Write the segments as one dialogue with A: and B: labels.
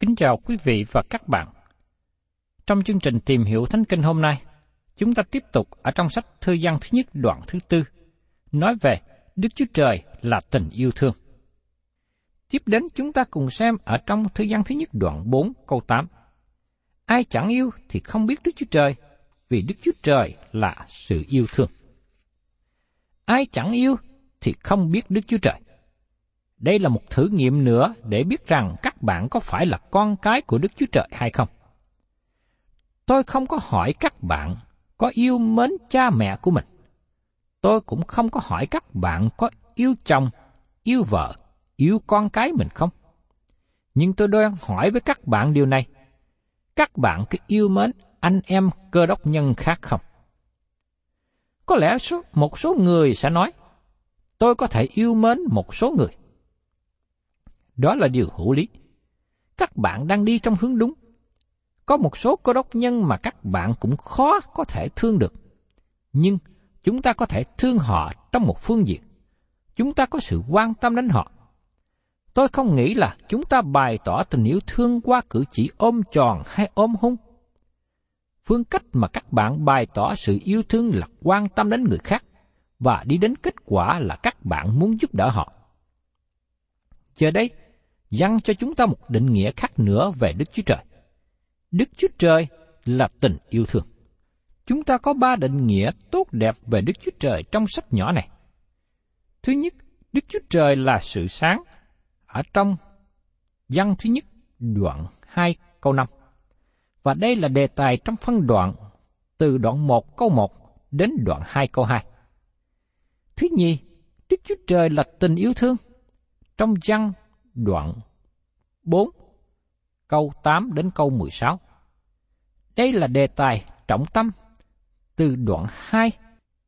A: Kính chào quý vị và các bạn. Trong chương trình tìm hiểu Thánh Kinh hôm nay, chúng ta tiếp tục ở trong sách Thư gian thứ nhất đoạn thứ tư, nói về Đức Chúa Trời là tình yêu thương. Tiếp đến chúng ta cùng xem ở trong Thư gian thứ nhất đoạn 4 câu 8. Ai chẳng yêu thì không biết Đức Chúa Trời, vì Đức Chúa Trời là sự yêu thương. Ai chẳng yêu thì không biết Đức Chúa Trời. Đây là một thử nghiệm nữa để biết rằng các bạn có phải là con cái của Đức Chúa Trời hay không. Tôi không có hỏi các bạn có yêu mến cha mẹ của mình. Tôi cũng không có hỏi các bạn có yêu chồng, yêu vợ, yêu con cái mình không. Nhưng tôi đang hỏi với các bạn điều này. Các bạn có yêu mến anh em cơ đốc nhân khác không? Có lẽ số, một số người sẽ nói, tôi có thể yêu mến một số người. Đó là điều hữu lý. Các bạn đang đi trong hướng đúng. Có một số cơ đốc nhân mà các bạn cũng khó có thể thương được. Nhưng chúng ta có thể thương họ trong một phương diện. Chúng ta có sự quan tâm đến họ. Tôi không nghĩ là chúng ta bày tỏ tình yêu thương qua cử chỉ ôm tròn hay ôm hung. Phương cách mà các bạn bày tỏ sự yêu thương là quan tâm đến người khác và đi đến kết quả là các bạn muốn giúp đỡ họ. Giờ đây, dăng cho chúng ta một định nghĩa khác nữa về Đức Chúa Trời. Đức Chúa Trời là tình yêu thương. Chúng ta có ba định nghĩa tốt đẹp về Đức Chúa Trời trong sách nhỏ này. Thứ nhất, Đức Chúa Trời là sự sáng. Ở trong văn thứ nhất, đoạn 2 câu 5. Và đây là đề tài trong phân đoạn từ đoạn 1 câu 1 đến đoạn 2 câu 2. Thứ nhì, Đức Chúa Trời là tình yêu thương. Trong văn đoạn 4, câu 8 đến câu 16. Đây là đề tài trọng tâm từ đoạn 2,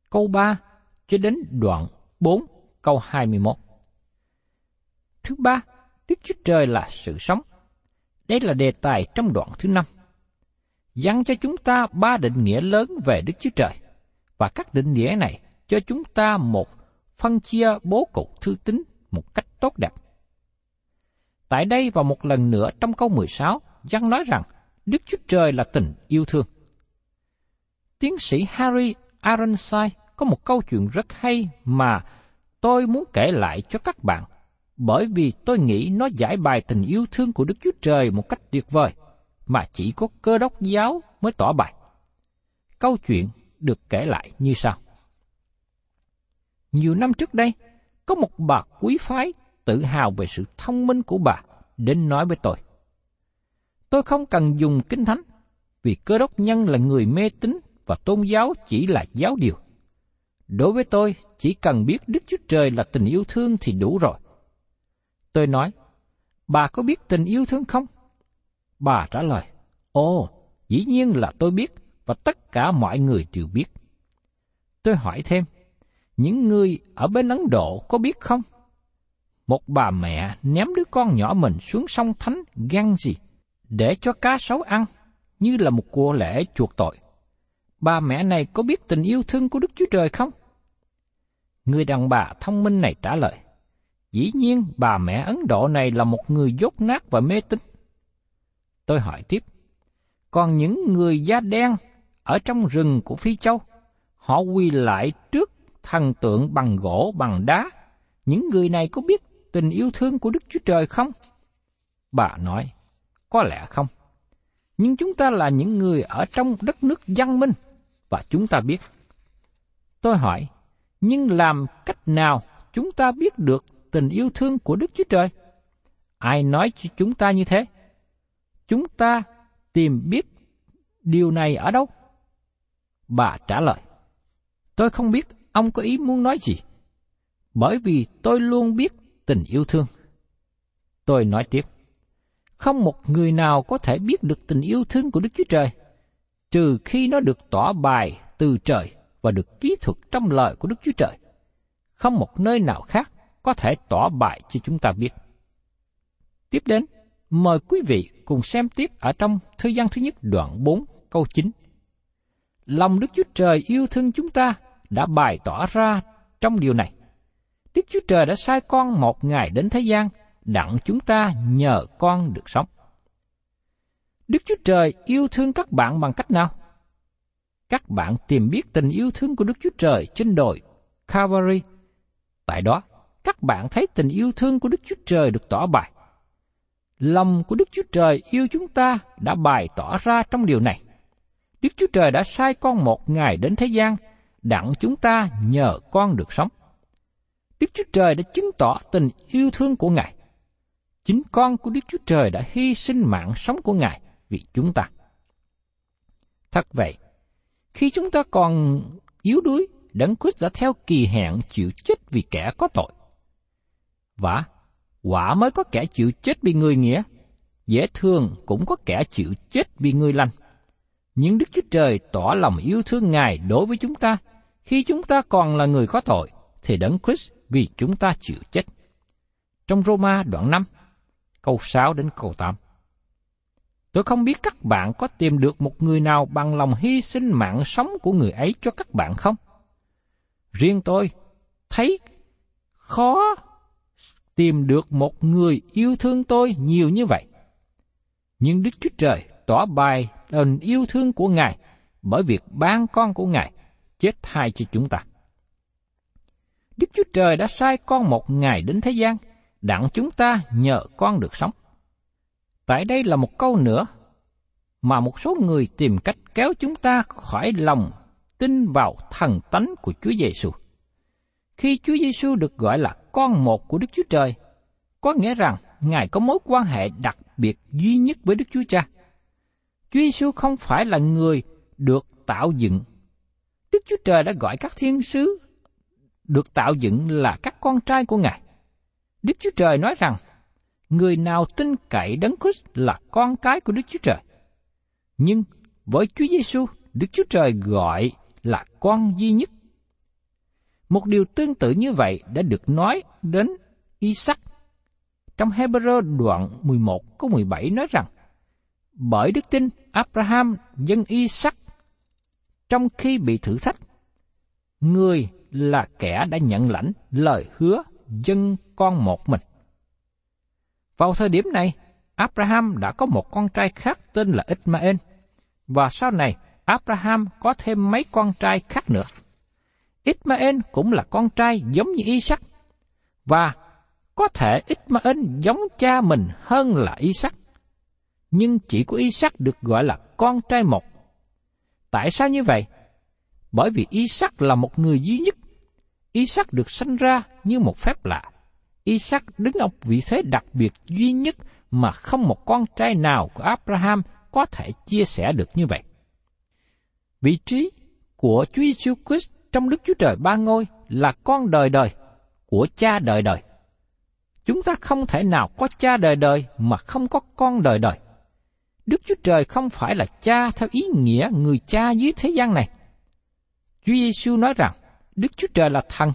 A: câu 3 cho đến đoạn 4, câu 21. Thứ ba, Đức Chúa Trời là sự sống. Đây là đề tài trong đoạn thứ năm. Dặn cho chúng ta ba định nghĩa lớn về Đức Chúa Trời, và các định nghĩa này cho chúng ta một phân chia bố cục thư tính một cách tốt đẹp. Tại đây và một lần nữa trong câu 16, Giăng nói rằng Đức Chúa Trời là tình yêu thương. Tiến sĩ Harry Ironside có một câu chuyện rất hay mà tôi muốn kể lại cho các bạn, bởi vì tôi nghĩ nó giải bài tình yêu thương của Đức Chúa Trời một cách tuyệt vời, mà chỉ có cơ đốc giáo mới tỏ bài. Câu chuyện được kể lại như sau. Nhiều năm trước đây, có một bà quý phái tự hào về sự thông minh của bà đến nói với tôi. Tôi không cần dùng kinh thánh, vì cơ đốc nhân là người mê tín và tôn giáo chỉ là giáo điều. Đối với tôi, chỉ cần biết Đức Chúa Trời là tình yêu thương thì đủ rồi. Tôi nói, bà có biết tình yêu thương không? Bà trả lời, ồ, dĩ nhiên là tôi biết và tất cả mọi người đều biết. Tôi hỏi thêm, những người ở bên Ấn Độ có biết không? Một bà mẹ ném đứa con nhỏ mình xuống sông Thánh gan gì để cho cá sấu ăn như là một của lễ chuộc tội. Bà mẹ này có biết tình yêu thương của Đức Chúa Trời không? Người đàn bà thông minh này trả lời, dĩ nhiên bà mẹ Ấn Độ này là một người dốt nát và mê tín. Tôi hỏi tiếp, còn những người da đen ở trong rừng của Phi Châu, họ quỳ lại trước thần tượng bằng gỗ bằng đá, những người này có biết tình yêu thương của Đức Chúa Trời không? Bà nói, có lẽ không. Nhưng chúng ta là những người ở trong đất nước văn minh, và chúng ta biết. Tôi hỏi, nhưng làm cách nào chúng ta biết được tình yêu thương của Đức Chúa Trời? Ai nói cho chúng ta như thế? Chúng ta tìm biết điều này ở đâu? Bà trả lời, tôi không biết ông có ý muốn nói gì, bởi vì tôi luôn biết tình yêu thương. Tôi nói tiếp, không một người nào có thể biết được tình yêu thương của Đức Chúa Trời, trừ khi nó được tỏ bài từ trời và được kỹ thuật trong lời của Đức Chúa Trời. Không một nơi nào khác có thể tỏ bài cho chúng ta biết. Tiếp đến, mời quý vị cùng xem tiếp ở trong thư gian thứ nhất đoạn 4 câu 9. Lòng Đức Chúa Trời yêu thương chúng ta đã bày tỏ ra trong điều này. Đức Chúa Trời đã sai con một ngày đến thế gian, đặng chúng ta nhờ con được sống. Đức Chúa Trời yêu thương các bạn bằng cách nào? Các bạn tìm biết tình yêu thương của Đức Chúa Trời trên đồi Calvary. Tại đó, các bạn thấy tình yêu thương của Đức Chúa Trời được tỏ bày. Lòng của Đức Chúa Trời yêu chúng ta đã bày tỏ ra trong điều này. Đức Chúa Trời đã sai con một ngày đến thế gian, đặng chúng ta nhờ con được sống. Đức Chúa Trời đã chứng tỏ tình yêu thương của Ngài. Chính con của Đức Chúa Trời đã hy sinh mạng sống của Ngài vì chúng ta. Thật vậy, khi chúng ta còn yếu đuối, Đấng Christ đã theo kỳ hạn chịu chết vì kẻ có tội. Và quả mới có kẻ chịu chết vì người nghĩa, dễ thương cũng có kẻ chịu chết vì người lành. Nhưng Đức Chúa Trời tỏ lòng yêu thương Ngài đối với chúng ta, khi chúng ta còn là người có tội, thì Đấng Christ vì chúng ta chịu chết. Trong Roma đoạn 5, câu 6 đến câu 8. Tôi không biết các bạn có tìm được một người nào bằng lòng hy sinh mạng sống của người ấy cho các bạn không? Riêng tôi thấy khó tìm được một người yêu thương tôi nhiều như vậy. Nhưng Đức Chúa Trời tỏ bài tình yêu thương của Ngài bởi việc ban con của Ngài chết thay cho chúng ta. Đức Chúa Trời đã sai con một ngày đến thế gian, đặng chúng ta nhờ con được sống. Tại đây là một câu nữa mà một số người tìm cách kéo chúng ta khỏi lòng tin vào thần tánh của Chúa Giêsu. Khi Chúa Giêsu được gọi là con một của Đức Chúa Trời, có nghĩa rằng Ngài có mối quan hệ đặc biệt duy nhất với Đức Chúa Cha. Chúa Giêsu không phải là người được tạo dựng. Đức Chúa Trời đã gọi các thiên sứ được tạo dựng là các con trai của Ngài. Đức Chúa Trời nói rằng, người nào tin cậy Đấng Christ là con cái của Đức Chúa Trời. Nhưng với Chúa Giêsu, Đức Chúa Trời gọi là con duy nhất. Một điều tương tự như vậy đã được nói đến Isaac. Trong Hebrew đoạn 11 câu 17 nói rằng, bởi đức tin Abraham dân Isaac trong khi bị thử thách, người là kẻ đã nhận lãnh lời hứa dân con một mình. Vào thời điểm này, Abraham đã có một con trai khác tên là Ismael, và sau này Abraham có thêm mấy con trai khác nữa. Ismael cũng là con trai giống như Isaac, và có thể Ismael giống cha mình hơn là Isaac. nhưng chỉ có Isaac được gọi là con trai một. Tại sao như vậy? Bởi vì Isaac là một người duy nhất. Isaac được sinh ra như một phép lạ. Isaac đứng ở vị thế đặc biệt duy nhất mà không một con trai nào của Abraham có thể chia sẻ được như vậy. Vị trí của Chúa Giêsu Christ trong Đức Chúa Trời ba ngôi là con đời đời của cha đời đời. Chúng ta không thể nào có cha đời đời mà không có con đời đời. Đức Chúa Trời không phải là cha theo ý nghĩa người cha dưới thế gian này. Chúa Giêsu nói rằng Đức Chúa Trời là thần.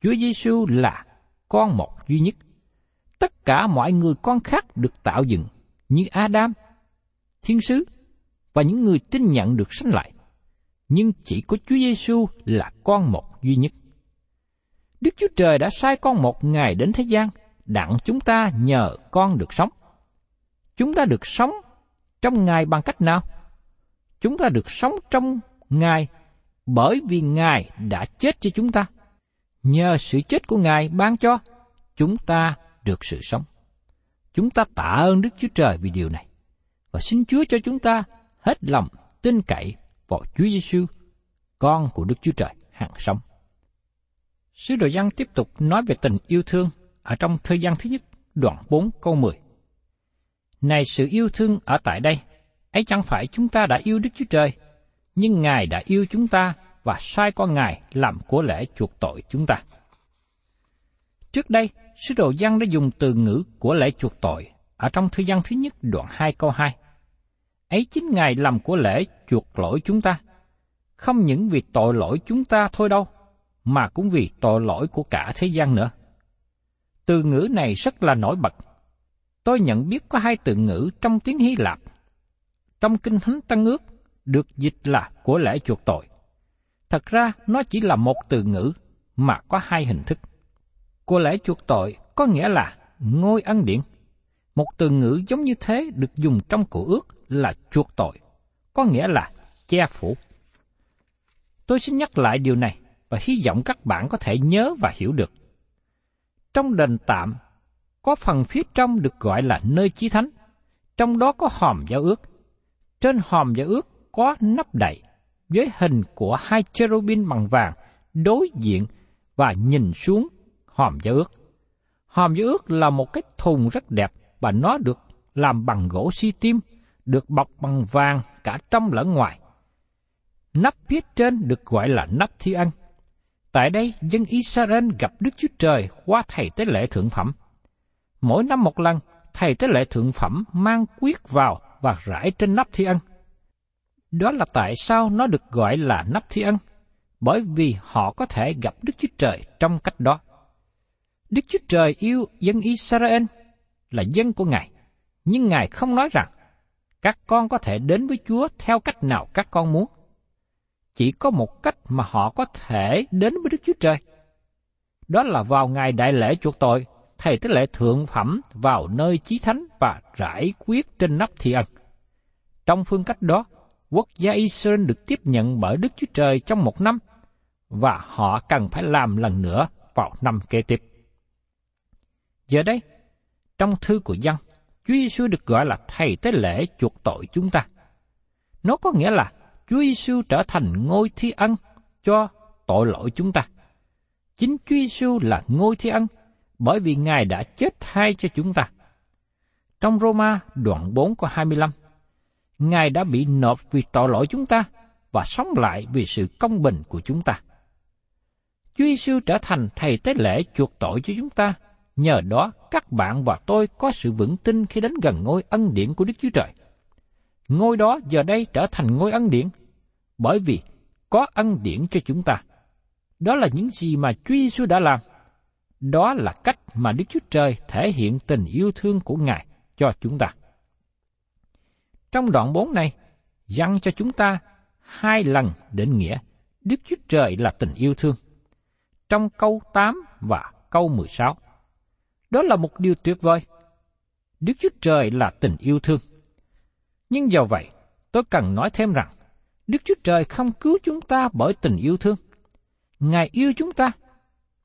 A: Chúa Giêsu là con một duy nhất. Tất cả mọi người con khác được tạo dựng như Adam, thiên sứ và những người tin nhận được sanh lại. Nhưng chỉ có Chúa Giêsu là con một duy nhất. Đức Chúa Trời đã sai con một ngày đến thế gian, đặng chúng ta nhờ con được sống. Chúng ta được sống trong Ngài bằng cách nào? Chúng ta được sống trong Ngài bởi vì Ngài đã chết cho chúng ta. Nhờ sự chết của Ngài ban cho, chúng ta được sự sống. Chúng ta tạ ơn Đức Chúa Trời vì điều này. Và xin Chúa cho chúng ta hết lòng tin cậy vào Chúa Giêsu, con của Đức Chúa Trời hàng sống. Sứ đồ Giăng tiếp tục nói về tình yêu thương ở trong thời gian thứ nhất, đoạn 4 câu 10. Này sự yêu thương ở tại đây, ấy chẳng phải chúng ta đã yêu Đức Chúa Trời, nhưng Ngài đã yêu chúng ta và sai con Ngài làm của lễ chuộc tội chúng ta. Trước đây, sứ đồ Giăng đã dùng từ ngữ của lễ chuộc tội ở trong thư văn thứ nhất đoạn 2 câu 2. Ấy chính Ngài làm của lễ chuộc lỗi chúng ta, không những vì tội lỗi chúng ta thôi đâu, mà cũng vì tội lỗi của cả thế gian nữa. Từ ngữ này rất là nổi bật. Tôi nhận biết có hai từ ngữ trong tiếng Hy Lạp. Trong Kinh Thánh Tân Ước được dịch là của lễ chuộc tội. Thật ra nó chỉ là một từ ngữ mà có hai hình thức. Của lễ chuộc tội có nghĩa là ngôi ân điển. Một từ ngữ giống như thế được dùng trong cổ ước là chuộc tội, có nghĩa là che phủ. Tôi xin nhắc lại điều này và hy vọng các bạn có thể nhớ và hiểu được. Trong đền tạm, có phần phía trong được gọi là nơi chí thánh, trong đó có hòm giao ước. Trên hòm giao ước có nắp đậy với hình của hai cherubin bằng vàng đối diện và nhìn xuống hòm giao ước. Hòm giao ước là một cái thùng rất đẹp và nó được làm bằng gỗ si tim, được bọc bằng vàng cả trong lẫn ngoài. Nắp phía trên được gọi là nắp thi ân. Tại đây, dân Israel gặp Đức Chúa Trời qua thầy tế lễ thượng phẩm. Mỗi năm một lần, thầy tế lễ thượng phẩm mang quyết vào và rải trên nắp thi ân. Đó là tại sao nó được gọi là nắp thi ân, bởi vì họ có thể gặp Đức Chúa Trời trong cách đó. Đức Chúa Trời yêu dân Israel là dân của Ngài, nhưng Ngài không nói rằng các con có thể đến với Chúa theo cách nào các con muốn. Chỉ có một cách mà họ có thể đến với Đức Chúa Trời. Đó là vào ngày đại lễ chuộc tội, thầy tế lễ thượng phẩm vào nơi chí thánh và rải quyết trên nắp thi ân. Trong phương cách đó, quốc gia Israel được tiếp nhận bởi Đức Chúa Trời trong một năm, và họ cần phải làm lần nữa vào năm kế tiếp. Giờ đây, trong thư của dân, Chúa Giêsu được gọi là thầy tế lễ chuộc tội chúng ta. Nó có nghĩa là Chúa Giêsu trở thành ngôi thi ân cho tội lỗi chúng ta. Chính Chúa Giêsu là ngôi thi ân bởi vì Ngài đã chết thay cho chúng ta. Trong Roma đoạn 4 có 25, Ngài đã bị nộp vì tội lỗi chúng ta và sống lại vì sự công bình của chúng ta. Chúa Giêsu trở thành thầy tế lễ chuộc tội cho chúng ta, nhờ đó các bạn và tôi có sự vững tin khi đến gần ngôi ân điển của Đức Chúa Trời. Ngôi đó giờ đây trở thành ngôi ân điển, bởi vì có ân điển cho chúng ta. Đó là những gì mà Chúa Giêsu đã làm. Đó là cách mà Đức Chúa Trời thể hiện tình yêu thương của Ngài cho chúng ta. Trong đoạn 4 này, dặn cho chúng ta hai lần định nghĩa Đức Chúa Trời là tình yêu thương. Trong câu 8 và câu 16. Đó là một điều tuyệt vời. Đức Chúa Trời là tình yêu thương. Nhưng do vậy, tôi cần nói thêm rằng, Đức Chúa Trời không cứu chúng ta bởi tình yêu thương. Ngài yêu chúng ta,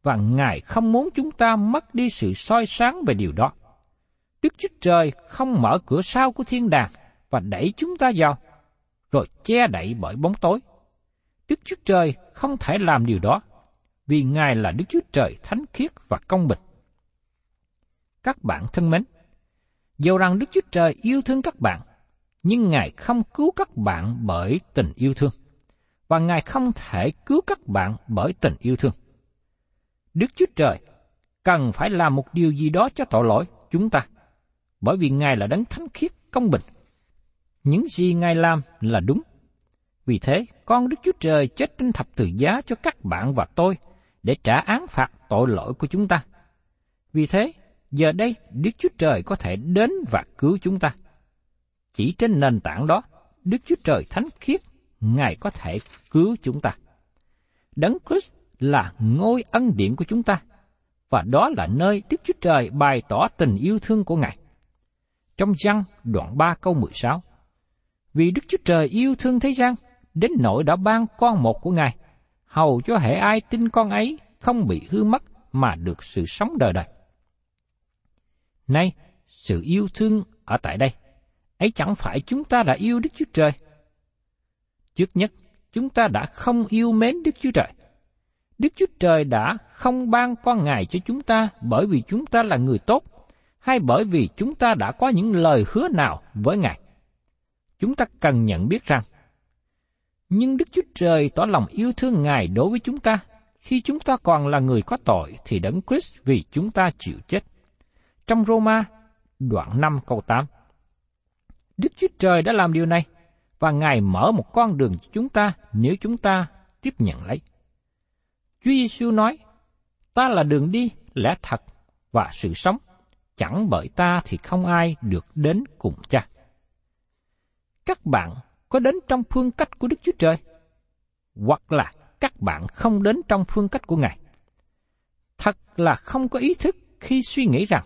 A: và Ngài không muốn chúng ta mất đi sự soi sáng về điều đó. Đức Chúa Trời không mở cửa sau của thiên đàng và đẩy chúng ta vào, rồi che đậy bởi bóng tối. Đức Chúa Trời không thể làm điều đó, vì Ngài là Đức Chúa Trời thánh khiết và công bình. Các bạn thân mến, dầu rằng Đức Chúa Trời yêu thương các bạn, nhưng Ngài không cứu các bạn bởi tình yêu thương, và Ngài không thể cứu các bạn bởi tình yêu thương. Đức Chúa Trời cần phải làm một điều gì đó cho tội lỗi chúng ta, bởi vì Ngài là đấng thánh khiết công bình. Những gì Ngài làm là đúng. Vì thế, con Đức Chúa Trời chết trên thập tự giá cho các bạn và tôi để trả án phạt tội lỗi của chúng ta. Vì thế, giờ đây Đức Chúa Trời có thể đến và cứu chúng ta. Chỉ trên nền tảng đó, Đức Chúa Trời thánh khiết, Ngài có thể cứu chúng ta. Đấng Christ là ngôi ân điển của chúng ta, và đó là nơi Đức Chúa Trời bày tỏ tình yêu thương của Ngài. Trong văn đoạn 3 câu 16, vì Đức Chúa Trời yêu thương thế gian, đến nỗi đã ban con một của Ngài, hầu cho hệ ai tin con ấy không bị hư mất mà được sự sống đời đời. Nay, sự yêu thương ở tại đây, ấy chẳng phải chúng ta đã yêu Đức Chúa Trời. Trước nhất, chúng ta đã không yêu mến Đức Chúa Trời. Đức Chúa Trời đã không ban con Ngài cho chúng ta bởi vì chúng ta là người tốt, hay bởi vì chúng ta đã có những lời hứa nào với Ngài. Chúng ta cần nhận biết rằng, nhưng Đức Chúa Trời tỏ lòng yêu thương Ngài đối với chúng ta, khi chúng ta còn là người có tội thì đấng Christ vì chúng ta chịu chết. Trong Roma, đoạn 5 câu 8. Đức Chúa Trời đã làm điều này, và Ngài mở một con đường cho chúng ta nếu chúng ta tiếp nhận lấy. Chúa Giêsu nói, ta là đường đi, lẽ thật và sự sống, chẳng bởi ta thì không ai được đến cùng cha. Các bạn có đến trong phương cách của Đức Chúa Trời? Hoặc là các bạn không đến trong phương cách của Ngài? Thật là không có ý thức khi suy nghĩ rằng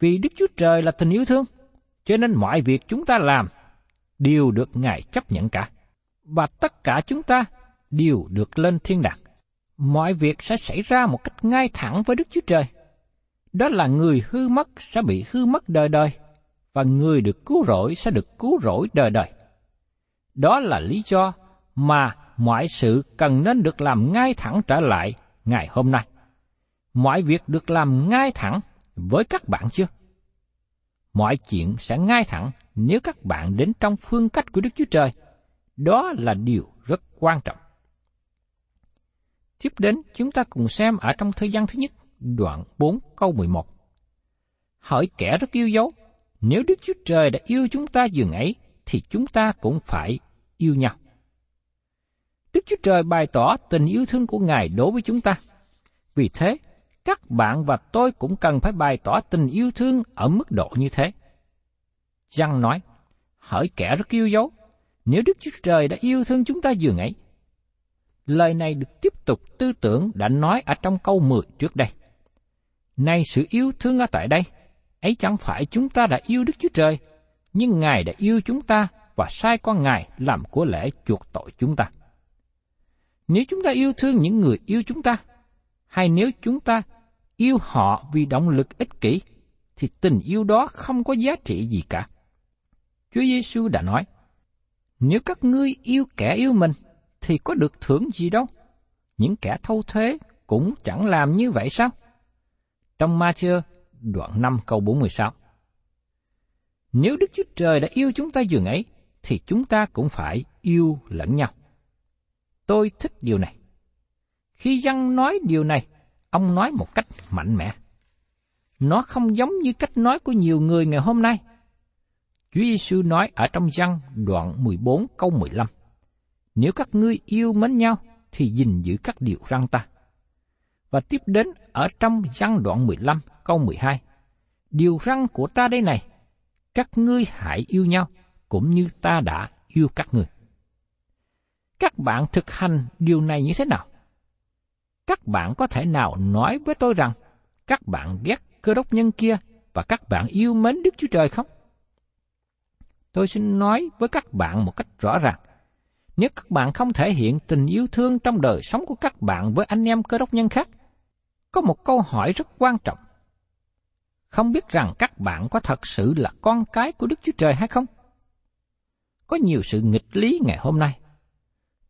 A: vì Đức Chúa Trời là tình yêu thương, cho nên mọi việc chúng ta làm đều được Ngài chấp nhận cả. Và tất cả chúng ta đều được lên thiên đàng mọi việc sẽ xảy ra một cách ngay thẳng với Đức Chúa Trời. Đó là người hư mất sẽ bị hư mất đời đời, và người được cứu rỗi sẽ được cứu rỗi đời đời. Đó là lý do mà mọi sự cần nên được làm ngay thẳng trở lại ngày hôm nay. Mọi việc được làm ngay thẳng với các bạn chưa? Mọi chuyện sẽ ngay thẳng nếu các bạn đến trong phương cách của Đức Chúa Trời. Đó là điều rất quan trọng. Tiếp đến, chúng ta cùng xem ở trong thời gian thứ nhất, đoạn 4 câu 11. Hỏi kẻ rất yêu dấu, nếu Đức Chúa Trời đã yêu chúng ta dường ấy, thì chúng ta cũng phải yêu nhau. Đức Chúa Trời bày tỏ tình yêu thương của Ngài đối với chúng ta. Vì thế, các bạn và tôi cũng cần phải bày tỏ tình yêu thương ở mức độ như thế. Giăng nói, Hỡi kẻ rất yêu dấu, nếu Đức Chúa Trời đã yêu thương chúng ta dường ấy, Lời này được tiếp tục tư tưởng đã nói ở trong câu 10 trước đây. Nay sự yêu thương ở tại đây, ấy chẳng phải chúng ta đã yêu Đức Chúa Trời, nhưng Ngài đã yêu chúng ta và sai con Ngài làm của lễ chuộc tội chúng ta. Nếu chúng ta yêu thương những người yêu chúng ta, hay nếu chúng ta yêu họ vì động lực ích kỷ, thì tình yêu đó không có giá trị gì cả. Chúa Giêsu đã nói, nếu các ngươi yêu kẻ yêu mình, thì có được thưởng gì đâu. Những kẻ thâu thuế cũng chẳng làm như vậy sao? Trong ma chơ, đoạn 5 câu 46. Nếu Đức Chúa Trời đã yêu chúng ta dường ấy, thì chúng ta cũng phải yêu lẫn nhau. Tôi thích điều này. Khi dân nói điều này, ông nói một cách mạnh mẽ. Nó không giống như cách nói của nhiều người ngày hôm nay. Chúa Giêsu nói ở trong dân đoạn 14 câu 15. Nếu các ngươi yêu mến nhau, thì gìn giữ các điều răn ta. Và tiếp đến ở trong dân đoạn 15 câu 12. Điều răn của ta đây này, các ngươi hãy yêu nhau, cũng như ta đã yêu các ngươi. Các bạn thực hành điều này như thế nào? Các bạn có thể nào nói với tôi rằng các bạn ghét cơ đốc nhân kia và các bạn yêu mến Đức Chúa Trời không? Tôi xin nói với các bạn một cách rõ ràng – nếu các bạn không thể hiện tình yêu thương trong đời sống của các bạn với anh em cơ đốc nhân khác, có một câu hỏi rất quan trọng không biết rằng các bạn có thật sự là con cái của Đức Chúa Trời hay không? Có nhiều sự nghịch lý ngày hôm nay.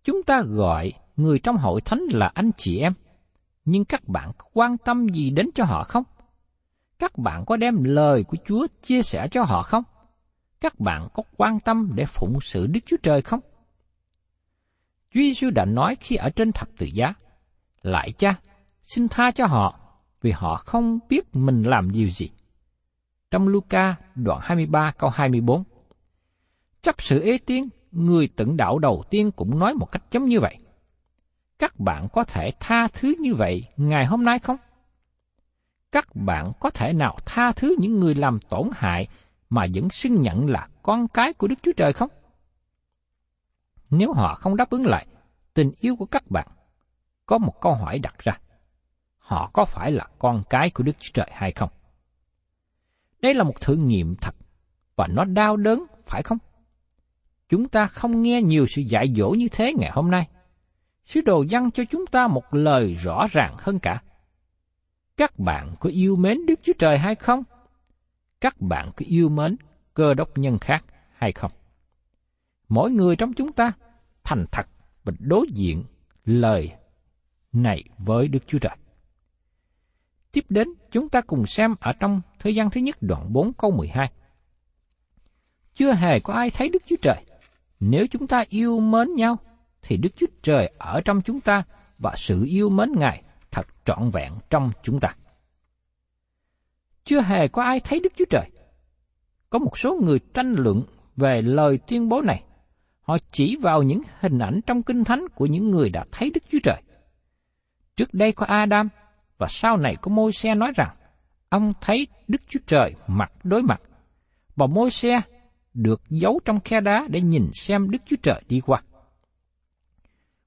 A: Chúng ta gọi người trong hội thánh là anh chị em, nhưng các bạn có quan tâm gì đến cho họ không? Các bạn có đem lời của Chúa chia sẻ cho họ không? Các bạn có quan tâm để phụng sự Đức Chúa Trời không? Chúa Giêsu đã nói khi ở trên thập tự giá, lại cha, xin tha cho họ, vì họ không biết mình làm điều gì. Trong Luca đoạn 23 câu 24 Chấp sự ế tiếng, người tận đạo đầu tiên cũng nói một cách giống như vậy. Các bạn có thể tha thứ như vậy ngày hôm nay không? Các bạn có thể nào tha thứ những người làm tổn hại mà vẫn xưng nhận là con cái của Đức Chúa Trời không? Nếu họ không đáp ứng lại tình yêu của các bạn, có một câu hỏi đặt ra. Họ có phải là con cái của Đức Chúa Trời hay không? Đây là một thử nghiệm thật, và nó đau đớn, phải không? Chúng ta không nghe nhiều sự dạy dỗ như thế ngày hôm nay. Sứ đồ văn cho chúng ta một lời rõ ràng hơn cả. Các bạn có yêu mến Đức Chúa Trời hay không? Các bạn có yêu mến cơ đốc nhân khác hay không? Mỗi người trong chúng ta thành thật và đối diện lời này với Đức Chúa Trời. Tiếp đến, chúng ta cùng xem ở trong thời gian thứ nhất đoạn 4 câu 12. Chưa hề có ai thấy Đức Chúa Trời. Nếu chúng ta yêu mến nhau, thì Đức Chúa Trời ở trong chúng ta và sự yêu mến Ngài thật trọn vẹn trong chúng ta. Chưa hề có ai thấy Đức Chúa Trời. Có một số người tranh luận về lời tuyên bố này. Họ chỉ vào những hình ảnh trong kinh thánh của những người đã thấy Đức Chúa Trời. Trước đây có Adam và sau này có môi xe nói rằng ông thấy Đức Chúa Trời mặt đối mặt. Và môi xe được giấu trong khe đá để nhìn xem Đức Chúa Trời đi qua.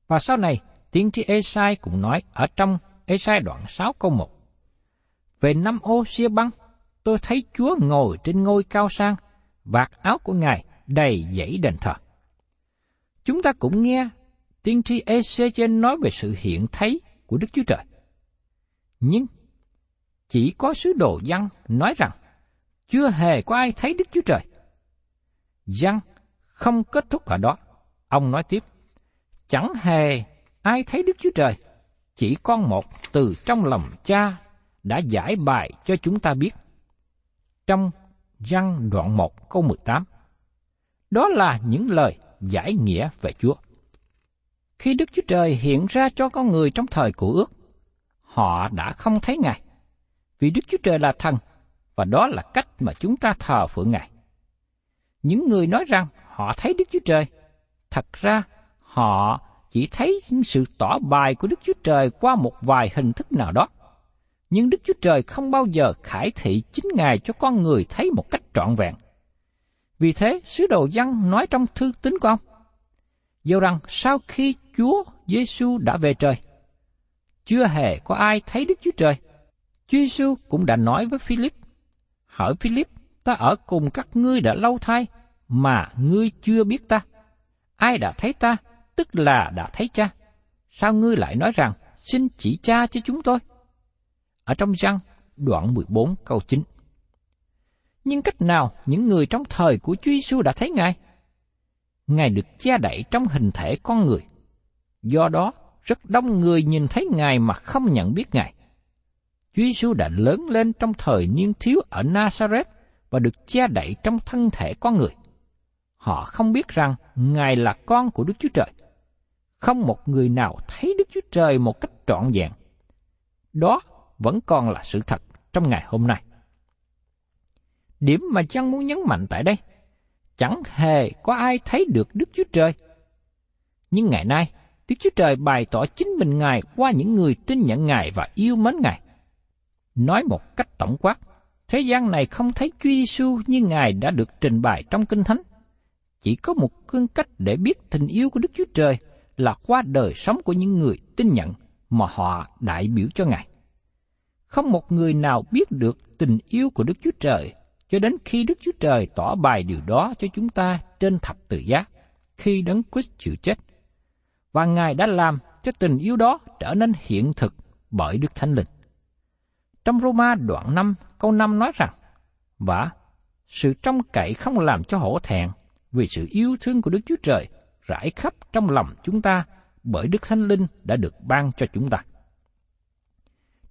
A: Và sau này, tiên tri Esai cũng nói ở trong Esai đoạn 6 câu 1. Về năm ô xia băng, tôi thấy Chúa ngồi trên ngôi cao sang, vạt áo của Ngài đầy dãy đền thờ. Chúng ta cũng nghe tiên tri Ezechiel nói về sự hiện thấy của Đức Chúa Trời. Nhưng chỉ có sứ đồ dân nói rằng chưa hề có ai thấy Đức Chúa Trời. Dân không kết thúc ở đó. Ông nói tiếp, chẳng hề ai thấy Đức Chúa Trời, chỉ con một từ trong lòng cha đã giải bài cho chúng ta biết. Trong văn đoạn 1 câu 18. Đó là những lời giải nghĩa về Chúa. Khi Đức Chúa Trời hiện ra cho con người trong thời của ước, họ đã không thấy Ngài. Vì Đức Chúa Trời là thần, và đó là cách mà chúng ta thờ phượng Ngài. Những người nói rằng họ thấy Đức Chúa Trời, thật ra họ chỉ thấy những sự tỏ bài của Đức Chúa Trời qua một vài hình thức nào đó. Nhưng Đức Chúa Trời không bao giờ khải thị chính Ngài cho con người thấy một cách trọn vẹn. Vì thế, sứ đồ văn nói trong thư tín của ông, dù rằng sau khi Chúa Giêsu đã về trời, chưa hề có ai thấy Đức Chúa Trời. Chúa Giêsu cũng đã nói với Philip, hỏi Philip, ta ở cùng các ngươi đã lâu thay, mà ngươi chưa biết ta. Ai đã thấy ta, tức là đã thấy cha. Sao ngươi lại nói rằng, xin chỉ cha cho chúng tôi? Ở trong răng, đoạn 14 câu 9. Nhưng cách nào những người trong thời của Chúa Giêsu đã thấy Ngài? Ngài được che đậy trong hình thể con người. Do đó, rất đông người nhìn thấy Ngài mà không nhận biết Ngài. Chúa Giêsu đã lớn lên trong thời niên thiếu ở Nazareth và được che đậy trong thân thể con người. Họ không biết rằng Ngài là con của Đức Chúa Trời. Không một người nào thấy Đức Chúa Trời một cách trọn vẹn. Đó vẫn còn là sự thật trong ngày hôm nay. Điểm mà chăng muốn nhấn mạnh tại đây, chẳng hề có ai thấy được Đức Chúa Trời. Nhưng ngày nay, Đức Chúa Trời bày tỏ chính mình Ngài qua những người tin nhận Ngài và yêu mến Ngài. Nói một cách tổng quát, thế gian này không thấy Chúa Giêsu như Ngài đã được trình bày trong Kinh Thánh. Chỉ có một cương cách để biết tình yêu của Đức Chúa Trời là qua đời sống của những người tin nhận mà họ đại biểu cho Ngài. Không một người nào biết được tình yêu của Đức Chúa Trời cho đến khi Đức Chúa Trời tỏ bài điều đó cho chúng ta trên thập tự giá, khi đấng Christ chịu chết và Ngài đã làm cho tình yêu đó trở nên hiện thực bởi Đức Thánh Linh. Trong Roma đoạn 5 câu 5 nói rằng, Và sự trông cậy không làm cho hổ thẹn vì sự yêu thương của Đức Chúa Trời rải khắp trong lòng chúng ta bởi Đức Thánh Linh đã được ban cho chúng ta.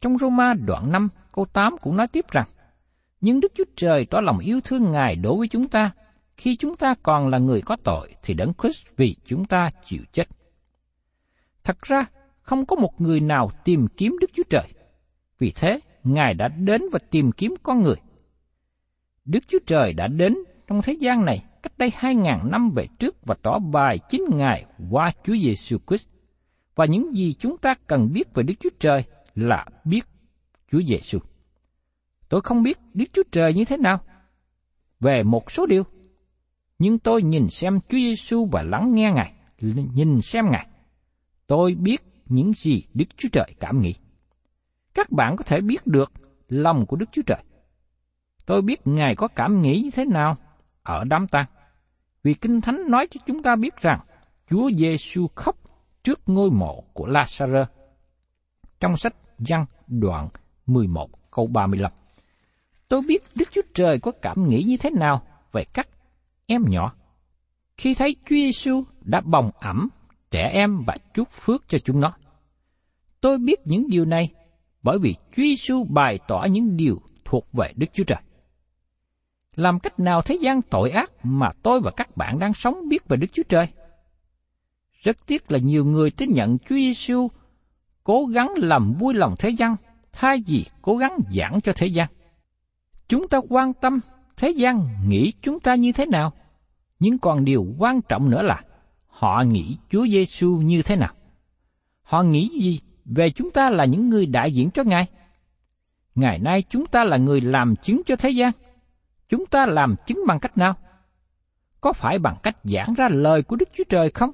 A: Trong Roma đoạn 5 câu 8 cũng nói tiếp rằng, Nhưng Đức Chúa Trời tỏ lòng yêu thương Ngài đối với chúng ta, khi chúng ta còn là người có tội thì đấng Christ vì chúng ta chịu chết. Thật ra, không có một người nào tìm kiếm Đức Chúa Trời. Vì thế, Ngài đã đến và tìm kiếm con người. Đức Chúa Trời đã đến trong thế gian này cách đây hai ngàn năm về trước và tỏ bài chính Ngài qua Chúa Giêsu Christ. Và những gì chúng ta cần biết về Đức Chúa Trời là biết Chúa Giêsu. Tôi không biết Đức Chúa Trời như thế nào về một số điều, nhưng tôi nhìn xem Chúa Giêsu và lắng nghe Ngài, nhìn xem Ngài. Tôi biết những gì Đức Chúa Trời cảm nghĩ. Các bạn có thể biết được lòng của Đức Chúa Trời. Tôi biết Ngài có cảm nghĩ như thế nào ở đám tang. Vì Kinh Thánh nói cho chúng ta biết rằng Chúa Giêsu khóc trước ngôi mộ của Lazarus. Trong sách Giăng đoạn 11 câu 35. Tôi biết Đức Chúa Trời có cảm nghĩ như thế nào về các em nhỏ. Khi thấy Chúa Giêsu đã bồng ẩm trẻ em và chúc phước cho chúng nó. Tôi biết những điều này bởi vì Chúa Giêsu bày tỏ những điều thuộc về Đức Chúa Trời. Làm cách nào thế gian tội ác mà tôi và các bạn đang sống biết về Đức Chúa Trời? Rất tiếc là nhiều người tin nhận Chúa Giêsu cố gắng làm vui lòng thế gian thay vì cố gắng giảng cho thế gian. Chúng ta quan tâm thế gian nghĩ chúng ta như thế nào, nhưng còn điều quan trọng nữa là họ nghĩ Chúa Giêsu như thế nào. Họ nghĩ gì về chúng ta là những người đại diện cho Ngài? Ngày nay chúng ta là người làm chứng cho thế gian. Chúng ta làm chứng bằng cách nào? Có phải bằng cách giảng ra lời của Đức Chúa Trời không?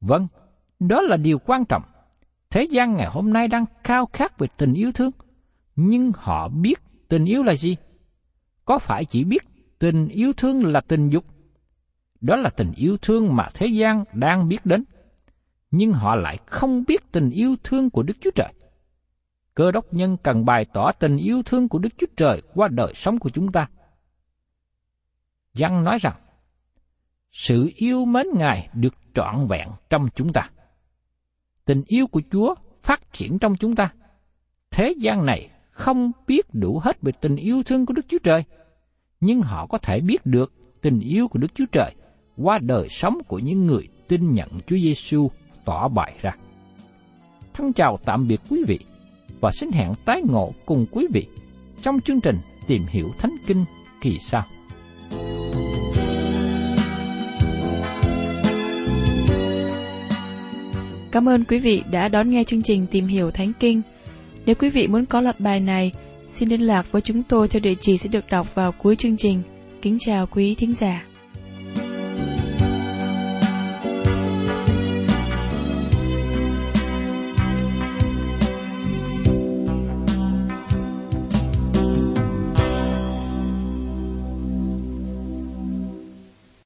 A: Vâng, đó là điều quan trọng. Thế gian ngày hôm nay đang khao khát về tình yêu thương, nhưng họ biết tình yêu là gì? Có phải chỉ biết tình yêu thương là tình dục? Đó là tình yêu thương mà thế gian đang biết đến. Nhưng họ lại không biết tình yêu thương của Đức Chúa Trời. Cơ đốc nhân cần bày tỏ tình yêu thương của Đức Chúa Trời qua đời sống của chúng ta. Giăng nói rằng, sự yêu mến Ngài được trọn vẹn trong chúng ta. Tình yêu của Chúa phát triển trong chúng ta. Thế gian này không biết đủ hết về tình yêu thương của Đức Chúa Trời, nhưng họ có thể biết được tình yêu của Đức Chúa Trời qua đời sống của những người tin nhận Chúa Giêsu tỏ bày ra. Thân chào tạm biệt quý vị và xin hẹn tái ngộ cùng quý vị trong chương trình Tìm hiểu Thánh Kinh kỳ sau.
B: Cảm ơn quý vị đã đón nghe chương trình Tìm hiểu Thánh Kinh. Nếu quý vị muốn có loạt bài này, xin liên lạc với chúng tôi theo địa chỉ sẽ được đọc vào cuối chương trình. Kính chào quý thính giả.